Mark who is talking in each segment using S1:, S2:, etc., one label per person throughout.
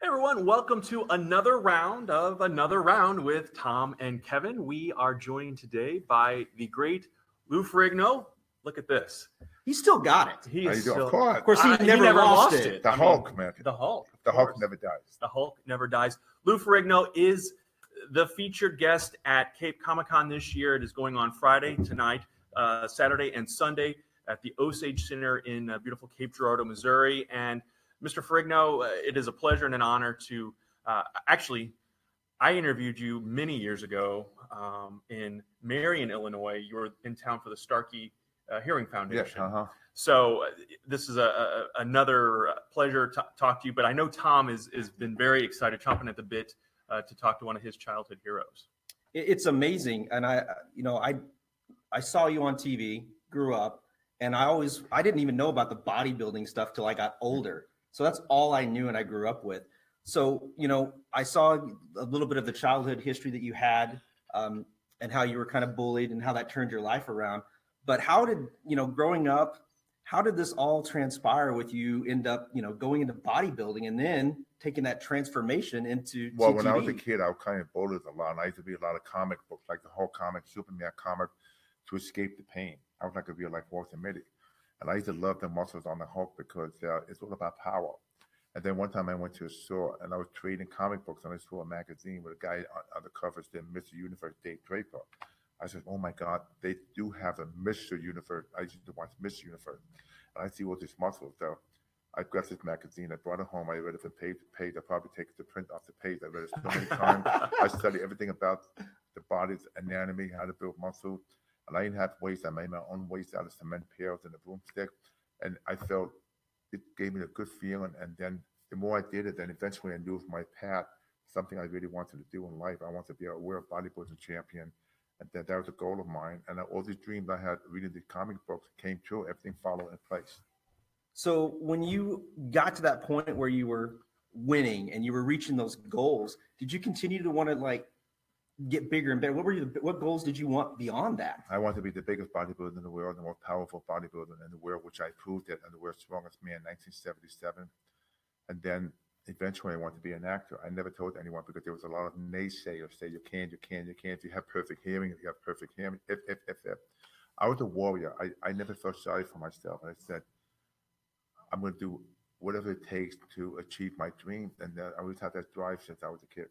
S1: Hey everyone, welcome to another round of another round with Tom and Kevin. We are joined today by the great Lou Ferrigno. Look at this.
S2: He still got it.
S1: He
S3: How
S1: is
S3: you doing?
S1: still,
S3: Of course.
S2: Of course, he,
S1: Uh,
S2: never, lost, it.
S3: The
S1: I mean,
S3: Hulk, man.
S1: the Hulk.
S3: The Hulk never dies.
S1: The Hulk never dies. Lou Ferrigno is the featured guest at Cape Comic Con this year. It is going on Friday, tonight, uh, Saturday, and Sunday at the Osage Center in uh, beautiful Cape Girardeau, Missouri. And Mr. Ferrigno, uh, it is a pleasure and an honor to uh, actually. I interviewed you many years ago um, in Marion, Illinois. You were in town for the Starkey uh, Hearing Foundation.
S3: Yes, uh huh.
S1: So uh, this is a, a another pleasure to talk to you. But I know Tom is has been very excited, chomping at the bit uh, to talk to one of his childhood heroes.
S2: It's amazing, and I, you know, I, I saw you on TV, grew up, and I always, I didn't even know about the bodybuilding stuff till I got older. So that's all I knew, and I grew up with. So you know, I saw a little bit of the childhood history that you had, um, and how you were kind of bullied, and how that turned your life around. But how did you know, growing up, how did this all transpire with you? End up, you know, going into bodybuilding, and then taking that transformation into
S3: Well, when I was a kid, I was kind of bullied a lot. And I used to read a lot of comic books, like the Hulk comic, Superman comic, to escape the pain. I was like a real life Walter Mitty. And I used to love the muscles on the Hulk because uh, it's all about power. And then one time I went to a store and I was trading comic books and I saw a magazine with a guy on, on the cover said Mr. Universe Dave Draper. I said, oh my God, they do have a Mr. Universe. I used to watch Mr. Universe. And I see all these muscles. So I grabbed this magazine. I brought it home. I read it from page to page. I probably take the print off the page. I read it so many times. I studied everything about the body's anatomy, how to build muscle. I didn't have weights. I made my own weights out of cement pails and a broomstick. And I felt it gave me a good feeling. And then the more I did it, then eventually I knew it my path, something I really wanted to do in life. I wanted to be a world bodybuilding champion. And that, that was a goal of mine. And all these dreams I had reading the comic books came true. Everything followed in place.
S2: So when you got to that point where you were winning and you were reaching those goals, did you continue to want to like get bigger and better? What were you? What goals did you want beyond that?
S3: I want to be the biggest bodybuilder in the world, the most powerful bodybuilder in the world, which I proved it in the world's strongest man, in 1977. And then eventually I want to be an actor. I never told anyone because there was a lot of naysayers say you can't, you can't, you can't. You have perfect hearing, if you have perfect hearing. If, if, if, if. I was a warrior. I, I never felt sorry for myself. I said, I'm going to do whatever it takes to achieve my dreams. And I always had that drive since I was a kid.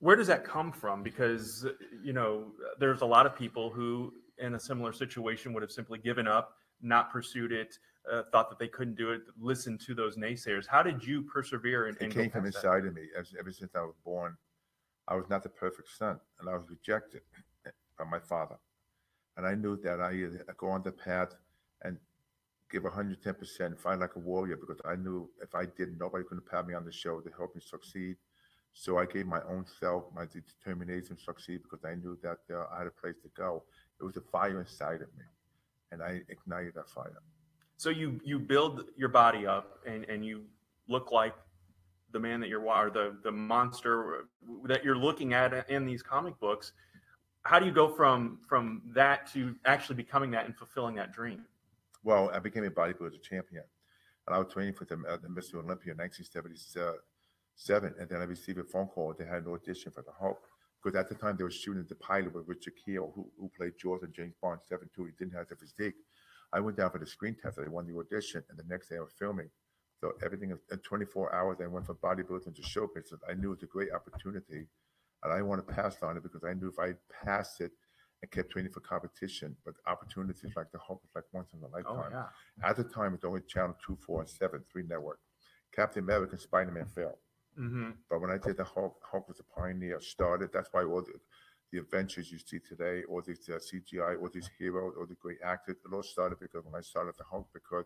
S1: Where does that come from? Because you know, there's a lot of people who, in a similar situation, would have simply given up, not pursued it, uh, thought that they couldn't do it, listened to those naysayers. How did you persevere and,
S3: It came from
S1: past that?
S3: inside of me. As, ever since I was born, I was not the perfect son, and I was rejected by my father. And I knew that I either go on the path and give 110%, fight like a warrior, because I knew if I didn't, nobody could pat me on the shoulder to help me succeed. So I gave my own self my determination to succeed because I knew that uh, I had a place to go. It was a fire inside of me, and I ignited that fire.
S1: So you you build your body up and and you look like the man that you're or the the monster that you're looking at in these comic books. How do you go from from that to actually becoming that and fulfilling that dream?
S3: Well, I became a bodybuilder champion, and I was training for the, uh, the Mr. Olympia in 1977. And then I received a phone call. They had an audition for the Hulk because at the time they were shooting the pilot with Richard Kiel, who, who played Jaws and James Bond 7 2. He didn't have the physique. I went down for the screen test. I won the audition, and the next day I was filming. So everything in 24 hours, I went from bodybuilding to show business. I knew it was a great opportunity, and I want to pass on it because I knew if I passed it and kept training for competition, but opportunities like the Hulk was like once in a oh, lifetime.
S1: Oh yeah.
S3: At the time, it's only channel two, four, and seven, three network. Captain America and Spider Man failed.
S1: Hmm
S3: But when I did the Hulk, Hulk was a pioneer, started. That's why all the, the adventures you see today, all these uh, CGI, all these heroes, all the great actors, it all started because when I started the Hulk, because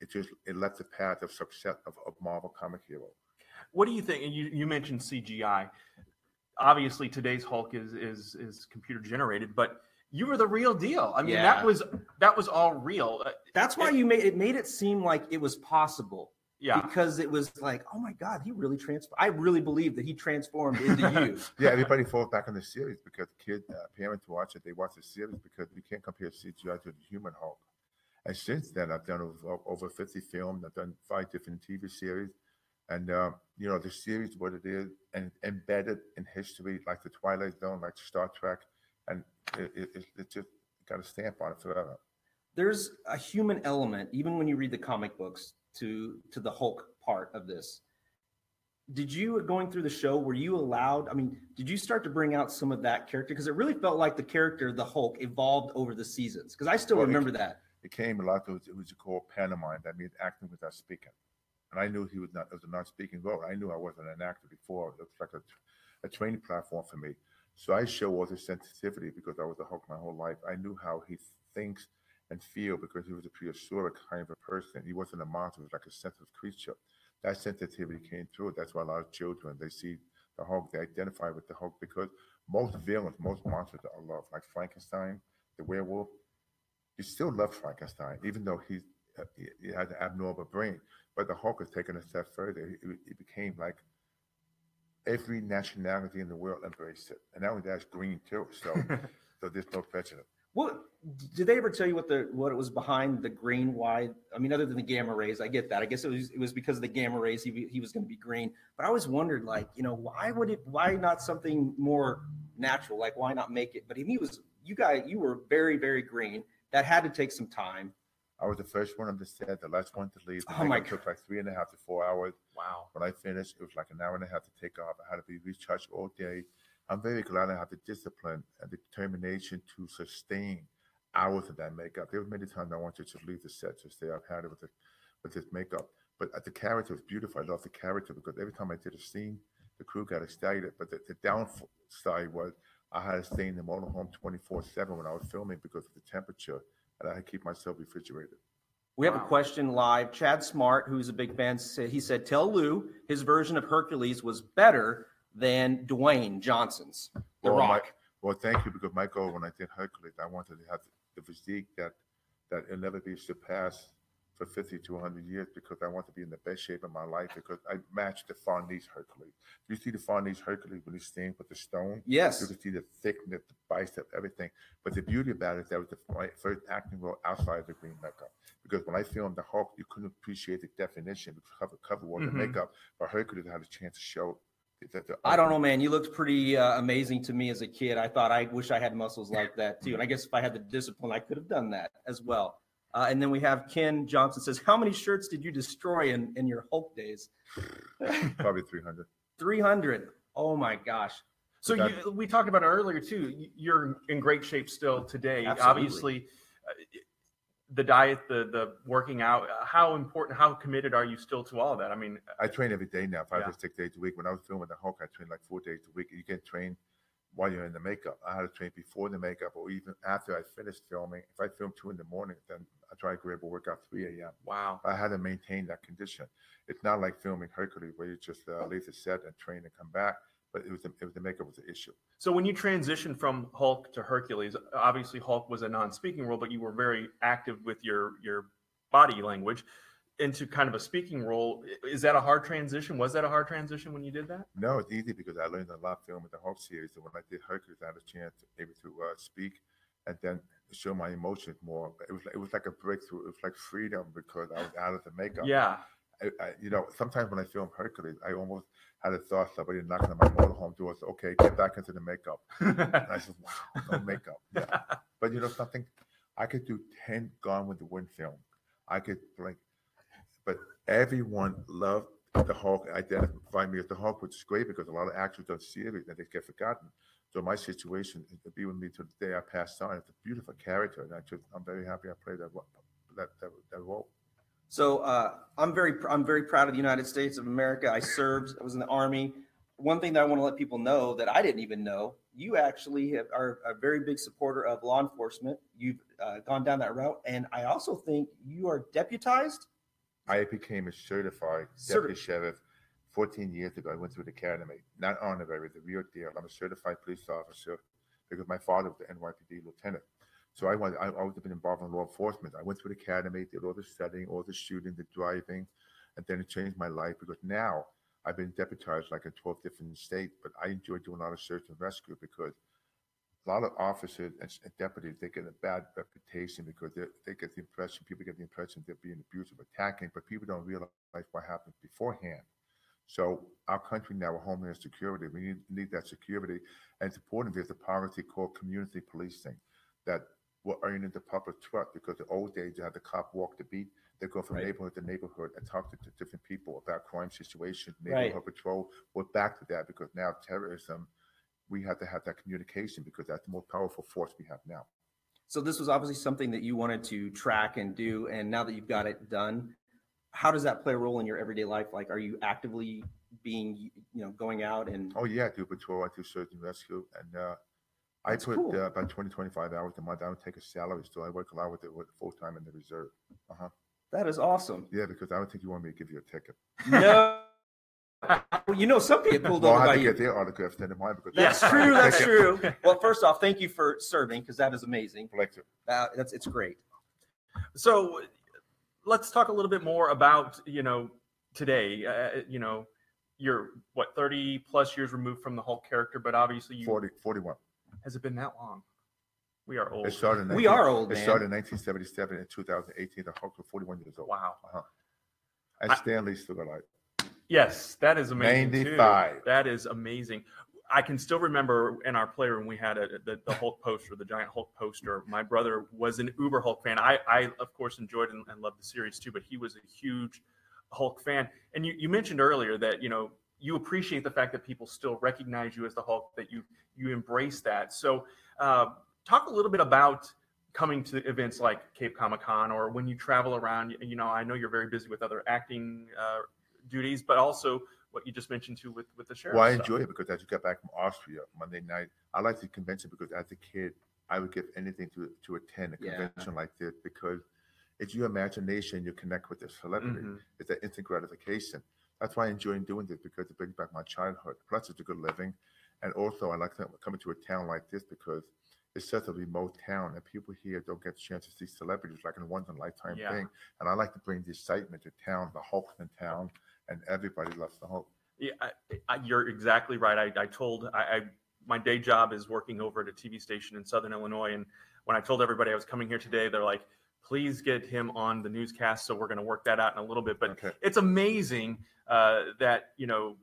S3: it just it led the path of success of, of Marvel comic hero.
S1: What do you think? and You you mentioned CGI. Obviously, today's Hulk is is is computer generated, but you were the real deal. I mean,
S2: Yeah.
S1: that was that was all real. Uh,
S2: That's why you made it made it seem like it was possible
S1: yeah.
S2: because it was like, oh my god, he really transformed. I really believe that he transformed into you.
S3: Yeah, everybody falls back on the series because kid uh, parents watch it. They watch the series because you can't compare CGI to the human Hulk. And since then, I've done over, over 50 films. I've done five different TV series. And uh, you know the series, what it is, and embedded in history, like the Twilight Zone, like Star Trek, and it, it, it, it just got a stamp on it forever.
S2: There's a human element, even when you read the comic books, to to the Hulk part of this. Did you going through the show? Were you allowed? I mean, did you start to bring out some of that character? Because it really felt like the character, the Hulk, evolved over the seasons. Because I still
S3: Well, it-
S2: remember that.
S3: It came a lot. It was, it was called pantomime. That means acting without speaking. And I knew he was not. It was a non-speaking role. I knew I wasn't an actor before. It was like a, a training platform for me. So I show all the sensitivity because I was a Hulk my whole life. I knew how he thinks and feel because he was a prehistoric kind of a person. He wasn't a monster. He was like a sensitive creature. That sensitivity came through. That's why a lot of children they see the Hulk, they identify with the Hulk because most villains, most monsters are loved, like Frankenstein, the werewolf. You still love Frankenstein, even though he's he, he has an abnormal brain. But the Hulk has taken a step further. It, he became like every nationality in the world embraced it, and now that's green too. So, so there's no prejudice.
S2: What did they ever tell you what the what it was behind the green? Why? I mean, other than the gamma rays, I get that. I guess it was it was because of the gamma rays. He he was going to be green. But I always wondered, like, you know, why would it? Why not something more natural? Like, why not make it? But he was you guys. You were very very green. That had to take some time.
S3: I was the first one on the set, the last one to leave. The
S2: Oh my
S3: makeup took like three and a half to four hours.
S1: Wow.
S3: When I finished, it was like an hour and a half to take off. I had to be recharged all day. I'm very glad I have the discipline and the determination to sustain hours of that makeup. There were many times I wanted to just leave the set, just stay. I've had it with the, with this makeup, but uh, the character was beautiful. I love the character because every time I did a scene, the crew got excited. But the, the downside was I had to stay in the motorhome 24 seven when I was filming because of the temperature, and I had to keep myself refrigerated.
S2: We have a question live. Chad Smart, who's a big fan, said he said, "Tell Lou his version of Hercules was better than Dwayne Johnson's, The
S3: Well, my-
S2: Rock."
S3: Well, thank you because my goal when I did Hercules, I wanted to have the physique that that it'll never be surpassed for 50 to 100 years because I want to be in the best shape of my life because I matched the Farnese Hercules. You see the Farnese Hercules when he's stained with the stone?
S2: Yes.
S3: You can see the thickness, the bicep, everything. But the beauty about it is that was the, my first acting role outside of the green makeup. Because when I filmed the Hulk, you couldn't appreciate the definition because cover cover all the
S1: Mhm.
S3: makeup. But Hercules had a chance to show
S2: I don't know, man. You looked pretty uh, amazing to me as a kid. I thought I wish I had muscles like that too. And I guess if I had the discipline, I could have done that as well. Uh, and then we have Ken Johnson says, "How many shirts did you destroy in, in your Hulk days?
S3: probably 300.
S2: Three hundred. Oh my gosh!
S1: So you, we talked about it earlier too. You're in great shape still today.
S2: Absolutely.
S1: Obviously, uh, the diet, the the working out. uh, How important? How committed are you still to all of that? I mean,
S3: I train every day now, five
S1: Yeah.
S3: or six days a week. When I was filming the Hulk, I trained like four days a week. You can train while you're in the makeup. I had to train before the makeup or even after I finished filming. If I film two in the morning, then I try to grab a workout 3 a.m.
S1: wow.
S3: I had to maintain that condition. It's not like filming Hercules where you just uh, leave the set and train and come back. But it was the, it was the makeup was the issue.
S1: So when you transitioned from Hulk to Hercules, obviously Hulk was a non-speaking role, but you were very active with your your body language into kind of a speaking role. Is that a hard transition? Was that a hard transition when you did that?
S3: No, it's easy because I learned a lot filming the Hulk series. And when I did Hercules, I had a chance to able to uh, speak and then show my emotions more. It was it was like a breakthrough. It was like freedom because I was out of the makeup.
S1: Yeah.
S3: I, I, you know, sometimes when I film Hercules, I almost had a thought somebody knocking on my motorhome door. Said, "Okay, get back into the makeup." And I said, "Wow, no makeup." Yeah. But you know something, I could do ten Gone with the Wind film. I could like, but everyone loved the Hulk. Identified me as the Hulk, which is great because a lot of actors don't see it and they get forgotten. So my situation to be with me to the day I passed on. It's a beautiful character, and I just I'm very happy I played that that that, that role.
S2: So uh, I'm very I'm very proud of the United States of America. I served. I was in the army. One thing that I want to let people know that I didn't even know, you actually have, are a very big supporter of law enforcement. You've uh, gone down that route, and I also think you are deputized.
S3: I became a certified
S2: Certi-
S3: deputy sheriff 14 years ago. I went through the academy, not honorary, the real deal. I'm a certified police officer because my father was the NYPD lieutenant. So I was I always have been involved in law enforcement. I went through the academy, did all the studying, all the shooting, the driving, and then it changed my life because now I've been deputized like in 12 different states. But I enjoy doing a lot of search and rescue because a lot of officers and deputies they get a bad reputation because they they get the impression people get the impression they're being abusive, attacking, but people don't realize what happened beforehand. So our country now, homeland security, we need, need that security. And it's important there's a policy called community policing that will earn in the public trust because the old days you had the cop walk the beat. They go from
S2: Right.
S3: neighborhood to neighborhood and talk to, to different people about crime situations,
S2: Right.
S3: neighborhood patrol. We're back to that because now terrorism, we have to have that communication because that's the most powerful force we have now.
S2: So this was obviously something that you wanted to track and do, and now that you've got it done, how does that play a role in your everyday life? Like, are you actively being, you know, going out and
S3: Oh yeah, I do patrol, I do search and rescue, and uh, I put
S2: cool.
S3: uh, about 20, 25 hours a month. I don't take a salary, so I work a lot with it with full time in the reserve. Uh huh.
S2: that is awesome.
S3: Yeah, because I don't think you want me to give you a ticket.
S2: No, well, you know, some people pulled
S3: Well,
S2: over
S3: I
S2: by
S3: have to
S2: you.
S3: get their autograph instead of mine because
S2: That's true. That's true. Well, first off, thank you for serving because that is amazing.
S3: Pleasure.
S2: That, that's it's great.
S1: So let's talk a little bit more about, you know, today. Uh, you know, you're what 30 plus years removed from the Hulk character, but obviously you
S3: 40, 41.
S1: Has it been that long? We are old.
S3: It started. In
S2: We are old,
S3: It
S2: man.
S3: started in 1977 and 2018. The Hulk was 41 years old.
S1: Wow.
S3: Uh-huh. And
S1: I-
S3: Stan Lee's still alive.
S1: Yes, that is amazing. too.
S3: 95.
S1: That is amazing. I can still remember in our playroom we had a, the, the Hulk poster, the giant Hulk poster. My brother was an uber Hulk fan. I, I of course enjoyed and, and loved the series too, but he was a huge Hulk fan. And you, you mentioned earlier that you know you appreciate the fact that people still recognize you as the Hulk, that you you embrace that. So uh, talk a little bit about coming to events like Cape Comic Con or when you travel around. You, you know, I know you're very busy with other acting uh, duties, but also what you just mentioned too with with the sheriff.
S3: Well, I
S1: stuff.
S3: enjoy it because as you got back from Austria Monday night, I like the convention because as a kid, I would give anything to to attend a
S2: Yeah.
S3: convention like this because it's your imagination. You connect with the celebrity.
S1: Mhm.
S3: It's an instant gratification. That's why I enjoy doing this because it brings back my childhood. Plus, it's a good living, and also I like to- coming to a town like this because it's such a remote town, and people here don't get a chance to see celebrities like a once in a lifetime
S1: Yeah.
S3: thing. And I like to bring the excitement to town. The Hulk's in town, and everybody loves the Hulk.
S1: Yeah, I, I, you're exactly right. I, I told I, I my day job is working over at a TV station in Southern Illinois, and when I told everybody I was coming here today, they're like, "Please get him on the newscast." So we're going to work that out in a little bit. But
S3: Okay.
S1: it's amazing uh, that you know.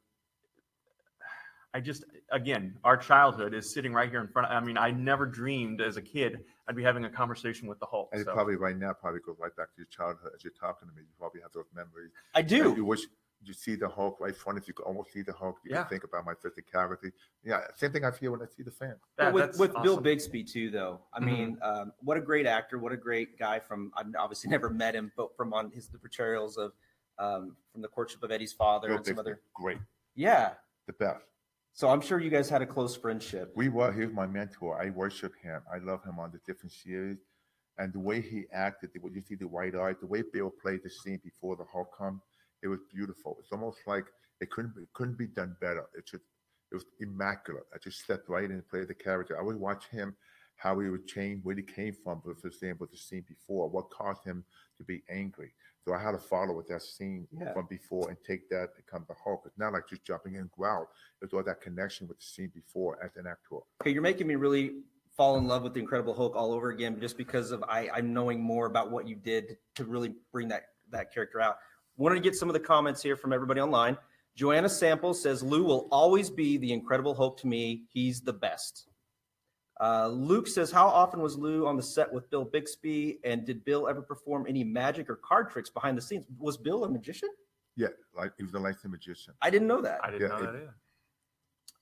S1: I just again, our childhood is sitting right here in front. Of, I mean, I never dreamed as a kid I'd be having a conversation with the Hulk.
S3: And it
S1: so-
S3: probably right now probably goes right back to your childhood as you're talking to me. You probably have those memories.
S2: I
S3: And
S2: do.
S3: You wish you see the Hulk right in front of you. You could almost see the Hulk. You
S1: Yeah.
S3: can think about my physicality. Yeah, same thing I feel when I see the fan.
S1: that-
S2: But with
S1: that's
S2: with Bill. Bixby too, though. I
S3: Mm-hmm.
S2: mean, um, what a great actor! What a great guy. From I've obviously never met him, but from on his the portrayals of um, from the courtship of Eddie's father
S3: Bill
S2: and some
S3: Bixby,
S2: other.
S3: great,
S2: Yeah.
S3: the best.
S2: So I'm sure you guys had a close friendship.
S3: We were. He was my mentor. I worship him. I love him on the different series, and the way he acted. The you see the white eye, the way Bill played the scene before the Hulk come, it was beautiful. It's almost like it couldn't it couldn't be done better. It just it was immaculate. I just stepped right in and played the character. I would watch him how he would change, where he came from the scene with the scene before, what caused him to be angry. So I had to follow with that scene
S2: Yeah.
S3: from before and take that and come to Hulk. It's not like just jumping in and growl. It's all that connection with the scene before as an actor.
S2: Okay, you're making me really fall in love with the Incredible Hulk all over again, just because of I, I'm knowing more about what you did to really bring that that character out. Wanted to get some of the comments here from everybody online. Joanna Sample says Lou will always be the Incredible Hulk to me. He's the best. Uh, Luke says, How often was Lou on the set with Bill Bixby? And did Bill ever perform any magic or card tricks behind the scenes? Was Bill a magician?
S3: Yeah, like he was a licensed magician.
S2: I didn't know that.
S1: I didn't
S3: Yeah,
S1: know
S3: it-
S1: that either.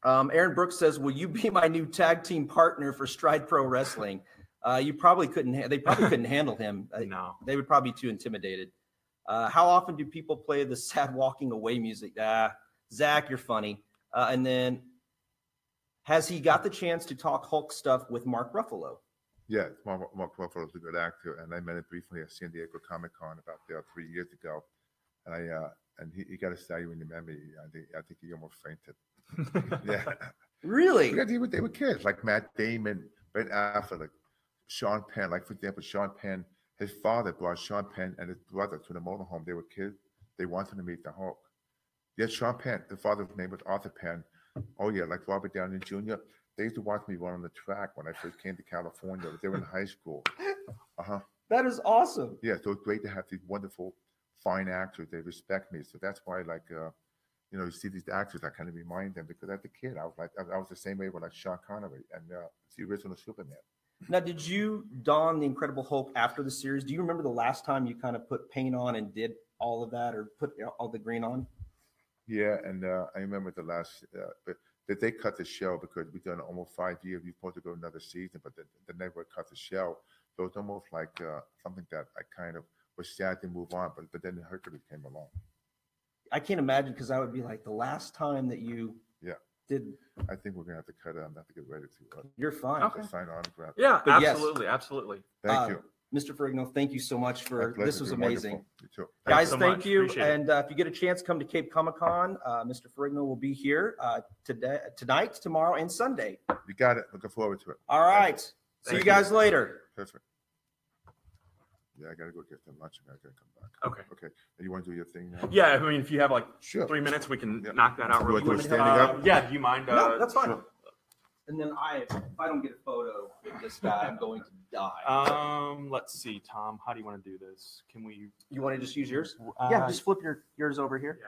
S2: Um, Aaron Brooks says, "Will you be my new tag team partner for Stride Pro Wrestling?" Uh, you probably couldn't. Ha- they probably couldn't handle him.
S1: No.
S2: They would probably be too intimidated. Uh, how often do people play the sad walking away music? Ah, Zach, you're funny. Uh, and then, has he got the chance to talk Hulk stuff with Mark Ruffalo?
S3: Yeah, Mark, Mark Ruffalo is a good actor, and I met him briefly at San Diego Comic Con about uh, three years ago, and I uh, and he, he got a salute in the memory. I think I think he almost fainted. Yeah,
S2: Really?
S3: because they were they were kids like Matt Damon, Ben Affleck, Sean Penn. Like for example, Sean Penn, his father brought Sean Penn and his brother to the motorhome. They were kids. They wanted to meet the Hulk. Yeah, Sean Penn. The father's name was Arthur Penn. Oh yeah, like Robert Downey Jr. They used to watch me run on the track when I first came to California. They were in high school. Uh huh.
S2: That is awesome.
S3: Yeah, so it's great to have these wonderful, fine actors. They respect me, so that's why, like, uh, you know, you see these actors, I kind of remind them because as a kid, I was like, I was the same way with like Sean Connery and uh, the original Superman.
S2: Now, did you don the Incredible Hulk after the series? Do you remember the last time you kind of put paint on and did all of that, or put all the green on?
S3: Yeah, and uh, I remember the last, uh, but that they cut the show because we've done almost five years. We supposed to go another season, but the, the network cut the show. So it's almost like uh, something that I kind of was sad to move on, but but then Hercules came along.
S2: I can't imagine because I would be like the last time that you
S3: Yeah.
S2: did.
S3: I think we're gonna have to cut it. I'm have to get ready to uh,
S2: You're fine.
S1: Okay.
S3: to sign autograph.
S1: Yeah,
S2: But yes.
S1: absolutely, absolutely.
S3: Thank
S2: Uh,
S3: you.
S2: Mr. Ferrigno, thank you so much for this was amazing.
S3: wonderful. You too.
S1: Thanks
S2: Guys,
S1: so
S2: thank
S1: much.
S2: you.
S1: Appreciate.
S2: And uh, if you get a chance, come to Cape Comic Con. Uh, Mr. Ferrigno will be here uh, today, tonight, tomorrow, and Sunday.
S3: You got it. Looking forward to it.
S2: All right. See
S1: Thank
S2: you
S1: you.
S2: guys later.
S3: Perfect. Yeah, I gotta go get some lunch and I gotta come back.
S1: Okay.
S3: Okay. And you want to do your thing now?
S1: Yeah, I mean, if you have like
S3: Sure.
S1: three minutes, we can
S3: Yeah.
S1: knock that out
S3: Do
S1: real
S3: I do
S1: quick.
S3: standing
S1: Uh,
S3: up?
S1: Yeah, do you mind? Uh,
S2: No, that's fine.
S3: sure.
S2: And then I, if I don't get a photo with this guy, I'm going to die.
S1: Um, let's see, Tom. How do you want to do this? Can we?
S2: you want to just use yours?
S1: Uh,
S2: yeah, just flip your yours over here.
S1: Yeah.